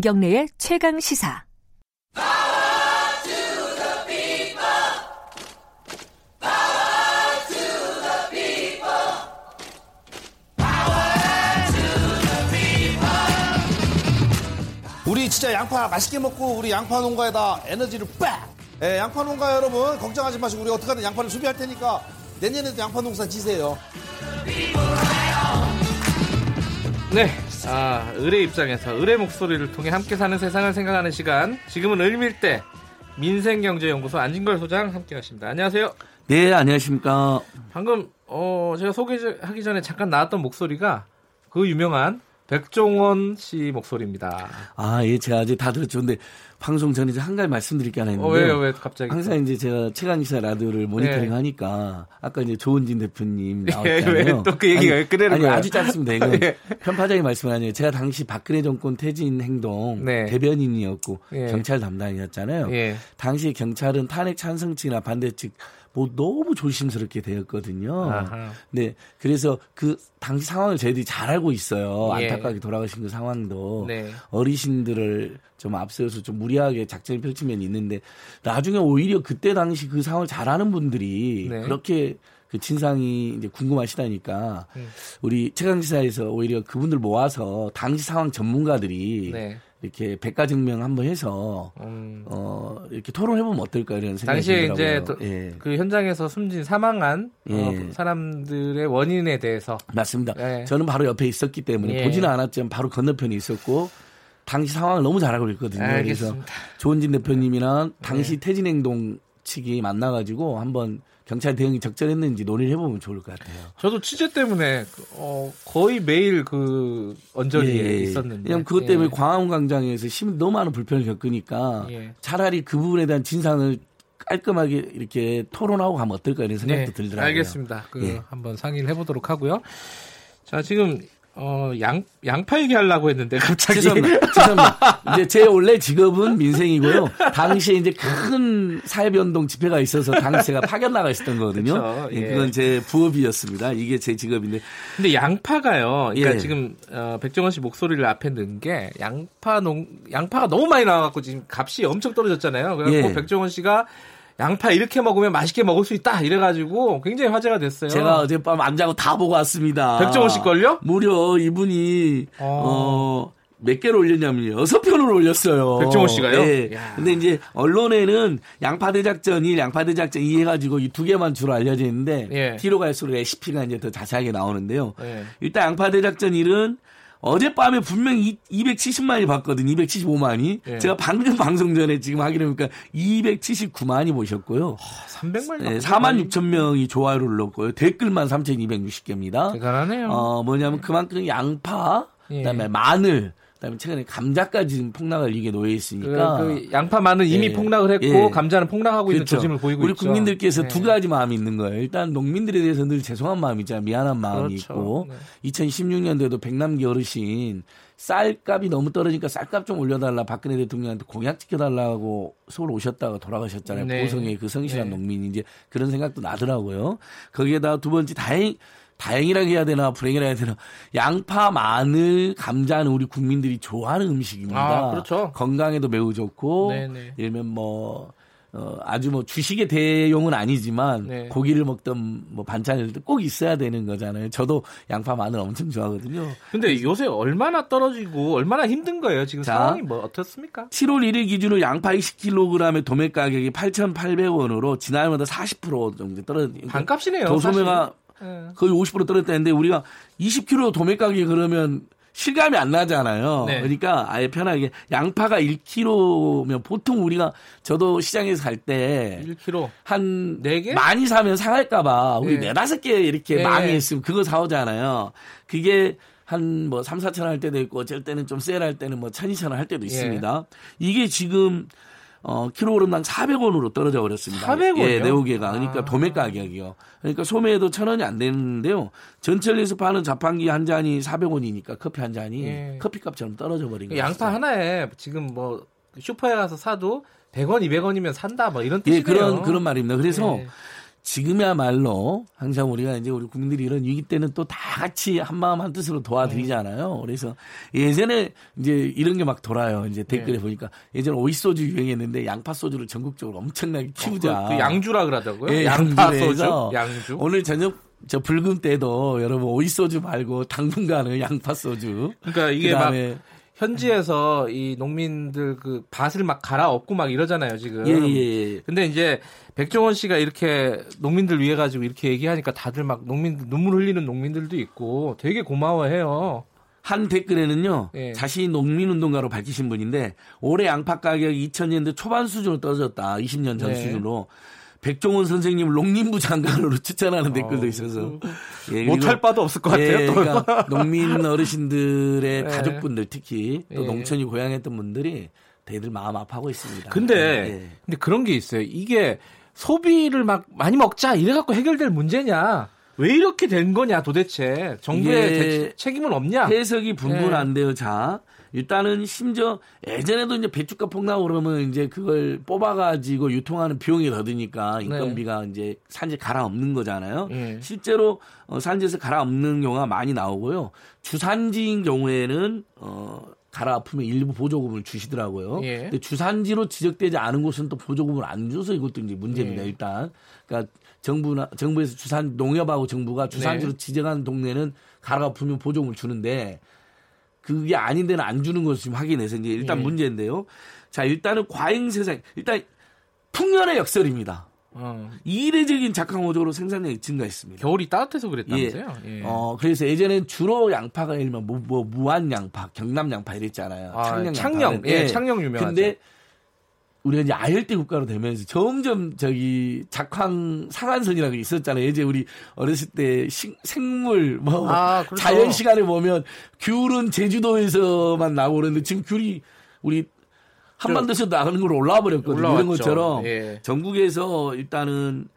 김경래의 최강 시사. 우리 진짜 양파 맛있게 먹고 우리 양파 농가에다 에너지를 빡! 예, 양파 농가 여러분 걱정하지 마시고 우리 어떻게든 양파를 수비할 테니까 내년에도 양파 농사 지세요. 네. 아, 의뢰 입장에서 의뢰 목소리를 통해 함께 사는 세상을 생각하는 시간. 지금은 을밀대 민생경제연구소 안진걸 소장 함께 하십니다. 안녕하세요. 네, 안녕하십니까. 방금 어 제가 소개하기 전에 잠깐 나왔던 목소리가 그 유명한 백종원 씨 목소리입니다. 아, 예, 제가 아직 다 들었죠. 근데 방송 전에 이제 한 가지 말씀드릴 게 하나 있는데. 어, 왜요, 왜 갑자기? 항상 이제 제가 최강기사 라디오를 모니터링 예. 하니까 아까 이제 조은진 대표님 예, 나왔잖아요. 왜 또그 얘기가 왜 그러는 아니? 아주 짧습니다. 이건 예. 편파적인 말씀은 아니에요. 제가 당시 박근혜 정권 퇴진 행동 네. 대변인이었고 예. 경찰 담당이었잖아요. 예. 당시 경찰은 탄핵 찬성 측이나 반대 측 뭐 너무 조심스럽게 되었거든요. 아하. 네, 그래서 그 당시 상황을 저희들이 잘 알고 있어요. 예. 안타깝게 돌아가신 그 상황도 네. 어르신들을 좀 앞세워서 좀 무리하게 작전을 펼친 면이 있는데 나중에 오히려 그때 당시 그 상황을 잘 아는 분들이 네. 그렇게 그 진상이 이제 궁금하시다니까 음. 우리 최강지사에서 오히려 그분들 모아서 당시 상황 전문가들이 네. 이렇게 백과 증명 한번 해서 음. 어 이렇게 토론해 보면 어떨까 이런 생각이 당시에 이제 들더라고요. 또 예. 그 현장에서 숨진 사망한 어, 예. 사람들의 원인에 대해서 맞습니다. 네. 저는 바로 옆에 있었기 때문에 예. 보지는 않았지만 바로 건너편에 있었고 당시 상황을 너무 잘 알고 있거든요. 그래서 알겠습니다. 조은진 대표님이랑 당시 네. 태진행동 측이 만나가지고 한번 경찰 대응이 적절했는지 논의를 해보면 좋을 것 같아요. 저도 취재 때문에 어, 거의 매일 그 언저리에 예, 예. 있었는데. 왜냐면 그것 때문에 예. 광화문 광장에서 시민 너무 많은 불편을 겪으니까 예. 차라리 그 부분에 대한 진상을 깔끔하게 이렇게 토론하고 가면 어떨까 이런 생각도 들더라고요. 네, 알겠습니다. 그 예. 한번 상의를 해보도록 하고요. 자 지금 어, 양 양파 얘기하려고 했는데 갑자기 죄송합니다. 죄송합니다. 이제 제 원래 직업은 민생이고요. 당시에 이제 큰 사회변동 집회가 있어서 당시 제가 파견 나가 있었던 거거든요. 그쵸, 예, 예. 그건 제 부업이었습니다. 이게 제 직업인데. 근데 양파가요. 그러니까 예. 지금 어, 백종원 씨 목소리를 앞에 넣은 게 양파 농 양파가 너무 많이 나와갖고 지금 값이 엄청 떨어졌잖아요. 그래갖고 예. 백종원 씨가 양파 이렇게 먹으면 맛있게 먹을 수 있다 이래가지고 굉장히 화제가 됐어요. 제가 어젯밤 안 자고 다 보고 왔습니다. 백종원 씨 걸요? 무려 이분이 어. 어. 몇 개를 올렸냐면요. 여섯 편을 올렸어요. 백종원 씨가요? 네. 야. 근데 이제 언론에는 양파 대작전 1, 양파 대작전 2 해가지고 이 두 개만 주로 알려져 있는데 예. 뒤로 갈수록 레시피가 이제 더 자세하게 나오는데요. 예. 일단 양파 대작전 1은 어젯밤에 분명히 270만이 봤거든요. 275만이. 예. 제가 방금 방송 전에 지금 하기로 보니까 279만이 보셨고요. 300만 네, 4만 6천 명이 좋아요를 눌렀고요. 댓글만 3,260개입니다. 대단하네요. 어, 뭐냐면 그만큼 양파, 예. 그다음에 마늘, 그다음에 최근에 감자까지 지금 폭락을 이게 놓여 그, 있으니까. 그 양파만은 이미 예. 폭락을 했고 예. 감자는 폭락하고 있는 그렇죠. 조짐을 보이고 우리 있죠. 국민들께서 네. 두 가지 마음이 있는 거예요. 일단 농민들에 대해서 늘 죄송한 마음이 있잖아요. 미안한 마음이 그렇죠. 있고 네. 2016년도에도 백남기 어르신 쌀값이 너무 떨어지니까 쌀값 좀 올려달라 박근혜 대통령한테 공약 지켜달라고 서울 오셨다가 돌아가셨잖아요. 네. 보성의 그 성실한 네. 농민이 이제 그런 생각도 나더라고요. 거기에다 두 번째 다행 다행이라고 해야 되나 불행이라 해야 되나 양파, 마늘, 감자는 우리 국민들이 좋아하는 음식입니다. 아, 그렇죠. 건강에도 매우 좋고 네네. 예를 들면 뭐 어, 아주 뭐 주식의 대용은 아니지만 네. 고기를 먹던 뭐 반찬일 때꼭 있어야 되는 거잖아요. 저도 양파 마늘 엄청 좋아하거든요. 근데 요새 얼마나 떨어지고 얼마나 힘든 거예요? 지금 자. 상황이 뭐 어떻습니까? 7월 1일 기준으로 양파 20kg의 도매 가격이 8,800원으로 지난해보다 40% 정도 떨어졌 반값이네요. 도소매가. 거의 50% 떨어졌다는데 우리가 20kg 도매 가격이 그러면 실감이 안 나잖아요. 네. 그러니까 아예 편하게 양파가 1kg면 보통 우리가 저도 시장에서 갈 때 1kg. 한네 개? 많이 사면 상할까봐 우리 네. 네 다섯 개 이렇게 네. 많이 있으면 그거 사오잖아요. 그게 한 뭐 3, 4천 원 할 때도 있고 어쩔 때는 좀 세일할 때는 뭐 1, 2천 원할 때도 있습니다. 이게 지금 어 킬로그램당 400원으로 떨어져 버렸습니다. 400원 이요? 예, 네오개가 그러니까 아. 도매 가격이요. 그러니까 소매에도 천 원이 안 되는데요. 전철에서 파는 자판기 한 잔이 400원이니까 커피 한 잔이 예. 커피값처럼 떨어져 버린 그 거예요. 양파 하나에 지금 뭐 슈퍼에 가서 사도 100원, 200원이면 산다 뭐 이런 뜻이네요. 예, 그런 그런 말입니다. 그래서 예. 지금이야말로 항상 우리가 이제 우리 국민들이 이런 위기 때는 또 다 같이 한 마음 한 뜻으로 도와드리잖아요. 그래서 예전에 이제 이런 게 막 돌아요. 이제 댓글에 네. 보니까 예전에 오이 소주 유행했는데 양파 소주를 전국적으로 엄청나게 키우자. 그, 그 양주라 그러더라고요. 예, 양파 소주, 양주. 오늘 저녁 저 붉은 때도 여러분 오이 소주 말고 당분간은 양파 소주. 그러니까 이게 막 그다음에 현지에서 이 농민들 그 밭을 막 갈아엎고 막 이러잖아요 지금. 예, 예, 예. 근데 이제 백종원 씨가 이렇게 농민들 위해 가지고 이렇게 얘기하니까 다들 막 농민들 눈물 흘리는 농민들도 있고 되게 고마워해요. 한 댓글에는요, 예. 자신이 농민운동가로 밝히신 분인데, 올해 양파 가격이 2000년대 초반 수준으로 떨어졌다. 20년 전 네. 수준으로. 백종원 선생님을 농림부 장관으로 추천하는 댓글도 있어서. 예, 못할 바도 없을 것 같아요. 예, 또. 그러니까 농민 어르신들의 예. 가족분들 특히 또 예. 농촌이 고향했던 분들이 대들 마음 아파하고 있습니다. 근데 예. 근데 그런 게 있어요. 이게 소비를 막 많이 먹자 이래 갖고 해결될 문제냐? 왜 이렇게 된 거냐 도대체 정부의 대- 책임은 없냐? 해석이 분분한데요. 네. 자, 일단은 심지어 예전에도 이제 배추값 폭나고 그러면 이제 그걸 뽑아가지고 유통하는 비용이 더 드니까 인건비가 이제 산지 갈아엎는 거잖아요. 네. 예. 실제로 어, 산지에서 갈아엎는 경우가 많이 나오고요. 주산지인 경우에는 어, 갈아엎으면 일부 보조금을 주시더라고요. 예. 근데 주산지로 지적되지 않은 곳은 또 보조금을 안 줘서 이것도 이제 문제입니다. 예. 일단 그러니까 정부나 정부에서 주산 농협하고 정부가 주산지로 네. 지정한 동네는 갈아엎으면 보조금을 주는데 그게 아닌 데는 안 주는 것을 지금 확인해서 이제 일단 예. 문제인데요. 자 일단은 과잉 세상 일단 풍년의 역설입니다. 어, 이례적인 작황호적으로 생산량이 증가했습니다. 겨울이 따뜻해서 그랬다면서요? 예. 어 그래서 예전엔 주로 양파가 들면 뭐, 뭐 무안 양파, 경남 양파 이랬잖아요. 아, 창녕 창녕, 양파는. 예, 창녕 유명하죠. 근데 우리가 이제 아열대 국가로 되면서 점점 저기 작황 상한선이라고 있었잖아요. 예전 우리 어렸을 때 식- 생물 뭐 아, 그렇죠. 자연 시간에 보면 귤은 제주도에서만 나오고 그러는데 지금 귤이 우리 한반도에서 나가는 걸로 올라와 버렸거든요. 이런 올라왔죠. 것처럼 예. 전국에서 일단은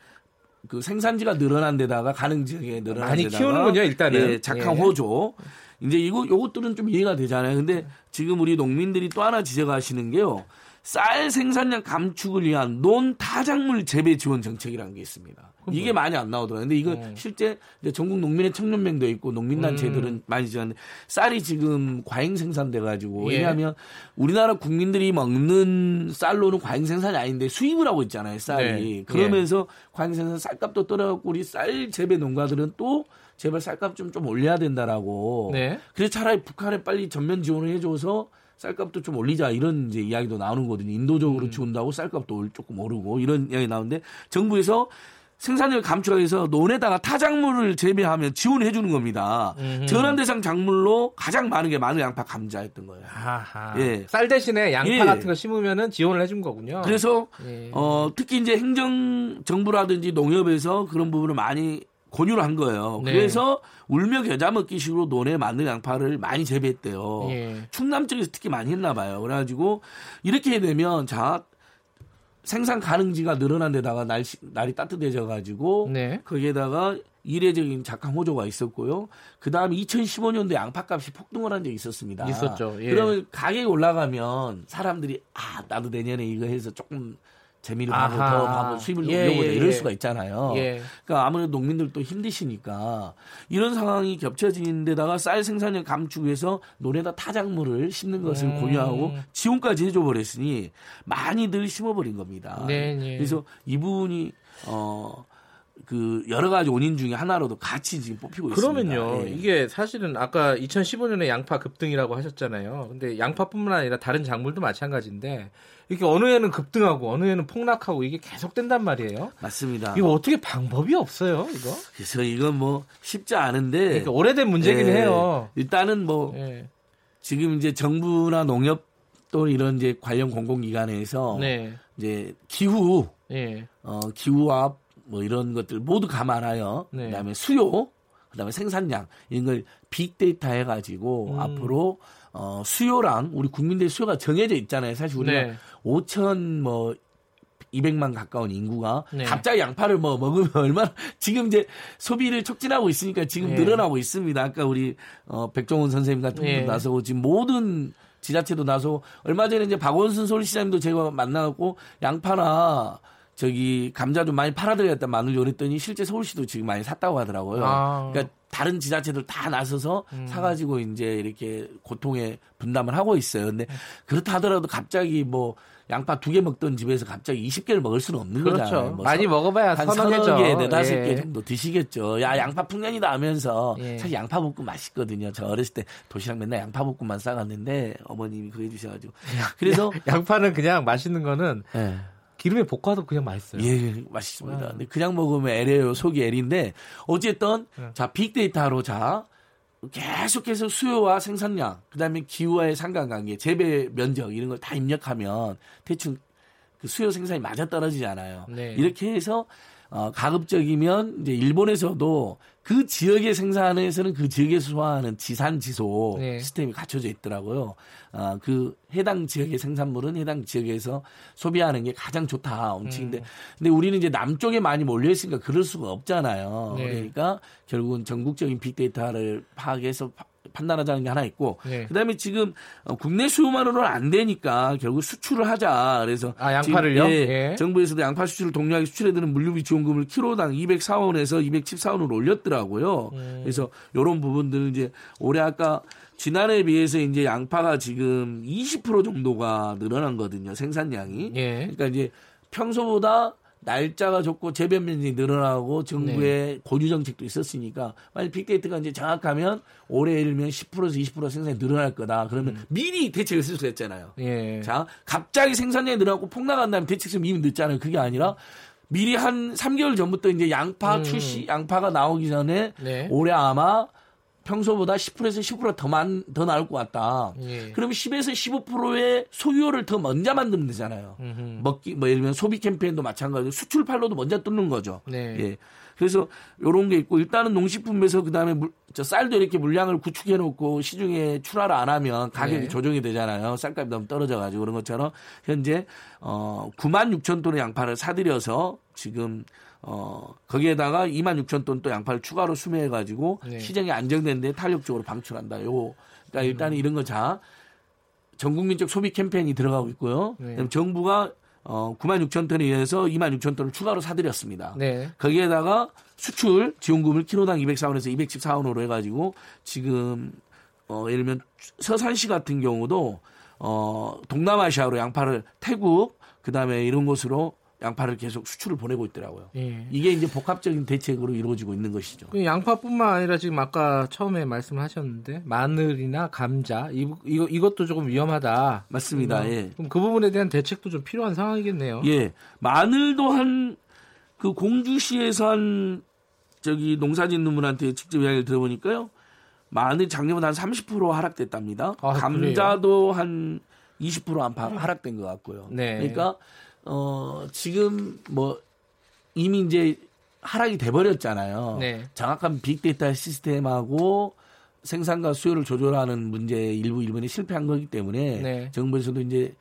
그 생산지가 늘어난 데다가 가능 지역에 늘어난 많이 데다가 키우는군요, 일단은. 예, 작황 예. 호조. 이제 이거 요것들은 좀 이해가 되잖아요. 근데 지금 우리 농민들이 또 하나 지적하시는 게요. 쌀 생산량 감축을 위한 논 타작물 재배 지원 정책이라는 게 있습니다. 이게 많이 안 나오더라고요. 근데 이거 음. 실제 전국 농민의 청년맹도 있고 농민단체들은 많이 지원하는데 쌀이 지금 과잉 생산돼 가지고 예. 왜냐하면 우리나라 국민들이 먹는 쌀로는 과잉 생산이 아닌데 수입을 하고 있잖아요. 쌀이. 네. 그러면서 과잉 생산 쌀값도 떨어졌고 우리 쌀 재배 농가들은 또 제발 쌀값 좀 좀 올려야 된다라고. 네. 그래서 차라리 북한에 빨리 전면 지원을 해줘서 쌀값도 좀 올리자 이런 이제 이야기도 나오는 거거든요. 음. 인도적으로 지원다고 쌀값도 올- 조금 오르고 이런 이야기 나오는데 정부에서 생산량을 감축하기 위해서 논에다가 타작물을 재배하면 지원해 주는 겁니다. 음흠. 전환 대상 작물로 가장 많은 게 마늘, 양파, 감자였던 거예요. 아하. 예. 쌀 대신에 양파 예. 같은 거 심으면은 지원을 해준 거군요. 그래서 예. 어, 특히 이제 행정 정부라든지 농협에서 그런 부분을 많이 권유를 한 거예요. 네. 그래서 울며 겨자 먹기식으로 논에 마늘, 양파를 많이 재배했대요. 예. 충남 쪽에서 특히 많이 했나 봐요. 그래가지고 이렇게 되면 자 생산 가능지가 늘어난 데다가 날씨, 날이 따뜻해져 가지고 네. 거기에다가 이례적인 작황 호조가 있었고요. 그 다음에 2015년도에 양파값이 폭등을 한 적이 있었습니다. 있었죠. 예. 그러면 가격이 올라가면 사람들이 아 나도 내년에 이거 해서 조금 재미를 하고 아하. 더 하고 수입을 예, 올려보자 예, 이럴 예. 수가 있잖아요. 예. 그러니까 아무래도 농민들도 힘드시니까 이런 상황이 겹쳐진 데다가 쌀 생산량 감축 위해서 논에다 타작물을 심는 것을 음. 고려하고 지원까지 해줘 버렸으니 많이들 심어버린 겁니다. 네, 네. 그래서 이 부분이 어. 그 여러 가지 원인 중에 하나로도 같이 지금 뽑히고 그러면요, 있습니다. 예. 이게 사실은 아까 2015년에 양파 급등이라고 하셨잖아요. 근데 양파뿐만 아니라 다른 작물도 마찬가지인데 이렇게 어느 해는 급등하고 어느 해는 폭락하고 이게 계속된단 말이에요. 맞습니다. 이거 어떻게 방법이 없어요, 이거? 그래서 이건 뭐 쉽지 않은데 그러니까 오래된 문제긴 예, 해요. 일단은 뭐 예. 지금 이제 정부나 농협 또 이런 이제 관련 공공기관에서 네. 이제 기후 예. 어 기후와 뭐 이런 것들 모두 감안하여 네. 그다음에 수요 그다음에 생산량 이런 걸 빅데이터 해가지고 음. 앞으로 어 수요랑 우리 국민들 수요가 정해져 있잖아요. 사실 우리가 네. 5천 뭐 200만 가까운 인구가 네. 갑자기 양파를 뭐 먹으면 얼마나 지금 이제 소비를 촉진하고 있으니까 지금 네. 늘어나고 있습니다. 아까 우리 어 백종원 선생님 같은 네. 분도 나서고 지금 모든 지자체도 나서 얼마 전에 이제 박원순 서울시장님도 제가 만나고 양파나 저기 감자 좀 많이 팔아드렸다 마늘 요랬더니 실제 서울시도 지금 많이 샀다고 하더라고요. 아. 그러니까 다른 지자체들 다 나서서 음. 사가지고 이제 이렇게 고통의 분담을 하고 있어요. 근데 그렇다 하더라도 갑자기 뭐 양파 두 개 먹던 집에서 갑자기 20개를 먹을 수는 없는 그렇죠. 거잖아요. 뭐 많이 서- 먹어봐야 한 서너 개, 네다섯 예. 개 정도 드시겠죠. 야, 양파 풍년이다 하면서 예. 사실 양파 볶음 맛있거든요. 저 어렸을 때 도시락 맨날 양파 볶음만 싸갔는데 어머님이 그거 해주셔가지고. 그래서 양파는 그냥 맛있는 거는 예. 기름에 볶아도 그냥 맛있어요. 예, 맛있습니다. 근데 그냥 먹으면 애래요. 속이 애린데 어쨌든 네. 자 빅데이터로 자 계속해서 수요와 생산량, 그다음에 기후와의 상관관계, 재배 면적 이런 걸 다 입력하면 대충 그 수요 생산이 맞아 떨어지잖아요. 네. 이렇게 해서 어, 가급적이면 이제 일본에서도 그 지역의 생산에서는 그 지역에서 소화하는 지산 지소 네. 시스템이 갖춰져 있더라고요. 어, 그 해당 지역의 생산물은 해당 지역에서 소비하는 게 가장 좋다 원칙인데, 음. 근데 우리는 이제 남쪽에 많이 몰려 있으니까 그럴 수가 없잖아요. 네. 그러니까 결국은 전국적인 빅데이터를 파악해서 파- 판단하자는 게 하나 있고, 네. 그다음에 지금 어, 국내 수요만으로는 안 되니까 결국 수출을 하자. 그래서 아, 양파를요? 예, 예. 정부에서도 양파 수출을 독려하기 수출에 드는 물류비 지원금을 키로당 204원에서 214원으로 올렸더라고요. 음. 그래서 이런 부분들은 이제 올해 아까 지난해에 비해서 이제 양파가 지금 20% 정도가 늘어난 거든요. 생산량이. 예. 그러니까 이제 평소보다 날짜가 좋고 재변 면적이 늘어나고 정부의 네. 고유 정책도 있었으니까 만약 빅데이터가 이제 정확하면 올해 예를 들면 10%에서 20% 생산이 늘어날 거다. 그러면 음. 미리 대책을 쓸수 있잖아요. 예. 자, 갑자기 생산량이 늘어나고 폭락한 다음에 대책성 이미 늦잖아요. 그게 아니라 미리 한 3개월 전부터 이제 양파 음. 출시, 양파가 나오기 전에 네. 올해 아마 평소보다 10%에서 10%더 많, 더 나올 것 같다. 예. 그러면 10에서 15%의 소유를 더 먼저 만들면 되잖아요. 음흠. 먹기, 뭐 예를 들면 소비 캠페인도 마찬가지로 수출 팔로도 먼저 뚫는 거죠. 네. 예. 그래서 요런 게 있고 일단은 농식품에서 그 다음에 물, 저 쌀도 이렇게 물량을 구축해 놓고 시중에 출하를 안 하면 가격이 네. 조정이 되잖아요. 쌀값이 너무 떨어져 가지고 그런 것처럼 현재 어 9만 6천 톤의 양파를 사들여서 지금 어 거기에다가 2만 6천 톤 또 양파를 추가로 수매해 가지고 네. 시장이 안정된 데 탄력적으로 방출한다. 요 그러니까 일단은 이런 거 자 전 국민적 소비 캠페인이 들어가고 있고요. 네. 그다음에 정부가 어 9만 6천 톤에 의해서 2만 6천 톤을 추가로 사들였습니다. 네. 거기에다가 수출 지원금을 키로당 204원에서 214원으로 해가지고 지금 어 예를 들면 서산시 같은 경우도 어 동남아시아로 양파를 태국 그다음에 이런 곳으로 양파를 계속 수출을 보내고 있더라고요. 예. 이게 이제 복합적인 대책으로 이루어지고 있는 것이죠. 그 양파뿐만 아니라 지금 아까 처음에 말씀하셨는데 마늘이나 감자 이, 이거 이것도 조금 위험하다. 맞습니다. 음, 예. 그럼 그 부분에 대한 대책도 좀 필요한 상황이겠네요. 예. 마늘도 한 그 공주시에서 한 저기 농사짓는 분한테 직접 이야기를 들어보니까요. 마늘 작년보다 한 30% 하락됐답니다. 아, 감자도 한 20% 안팎 하락된 것 같고요. 네. 그러니까 어 지금 뭐 이미 이제 하락이 돼 버렸잖아요. 네. 정확한 빅데이터 시스템하고 생산과 수요를 조절하는 문제 일부 일본이 실패한 거기 때문에 네. 정부에서도 이제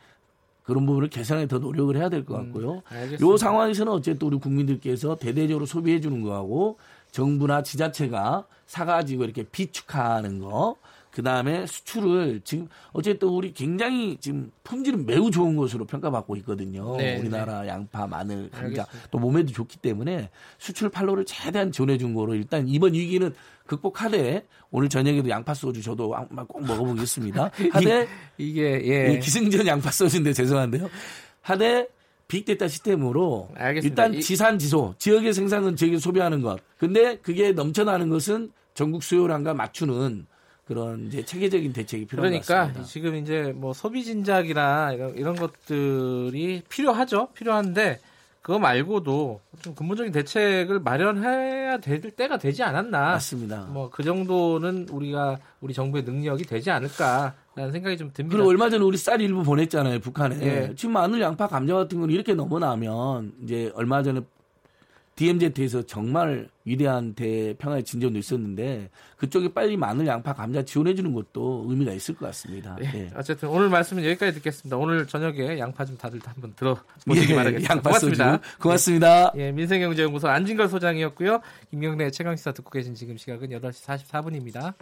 그런 부분을 개선에 더 노력을 해야 될 것 같고요. 음, 알겠습니다. 요 상황에서는 어쨌든 우리 국민들께서 대대적으로 소비해 주는 거하고 정부나 지자체가 사가지고 이렇게 비축하는 거, 그 다음에 수출을 지금 어쨌든 우리 굉장히 지금 품질은 매우 좋은 것으로 평가받고 있거든요. 네, 우리나라 양파, 마늘, 감자 알겠습니다. 또 몸에도 좋기 때문에 수출 팔로를 최대한 지원해 준 거로 일단 이번 위기는 극복하되 오늘 저녁에도 양파 소주 저도 한번 꼭 먹어보겠습니다. 하되 이게 예. 이 기승전 양파 소주인데 죄송한데요. 하되 빅데이터 시스템으로 알겠습니다. 일단 이- 지산 지소 지역의 생산은 지역에 소비하는 것. 근데 그게 넘쳐나는 것은 전국 수요량과 맞추는 그런 이제 체계적인 대책이 필요한 것 그러니까 같습니다. 지금 이제 뭐 소비 진작이나 이런, 이런 것들이 필요하죠. 필요한데 그거 말고도 좀 근본적인 대책을 마련해야 될 때가 되지 않았나. 맞습니다. 뭐 그 정도는 우리가 우리 정부의 능력이 되지 않을까라는 생각이 좀 듭니다. 그리고 얼마 전에 우리 쌀 일부 보냈잖아요 북한에. 예. 지금 마늘, 양파, 감자 같은 건 이렇게 넘어나면 이제 얼마 전에 DMZ에서 정말 위대한 대평화의 진전도 있었는데 그쪽에 빨리 마늘, 양파, 감자 지원해 주는 것도 의미가 있을 것 같습니다. 예, 예. 어쨌든 오늘 말씀은 여기까지 듣겠습니다. 오늘 저녁에 양파 좀 다들 한번 들어보시기 예, 바라겠습니다. 양파 고맙습니다. 소주. 고맙습니다. 예, 민생경제연구소 안진걸 소장이었고요. 김경래 최강시사 듣고 계신 지금 시각은 8시 44분입니다.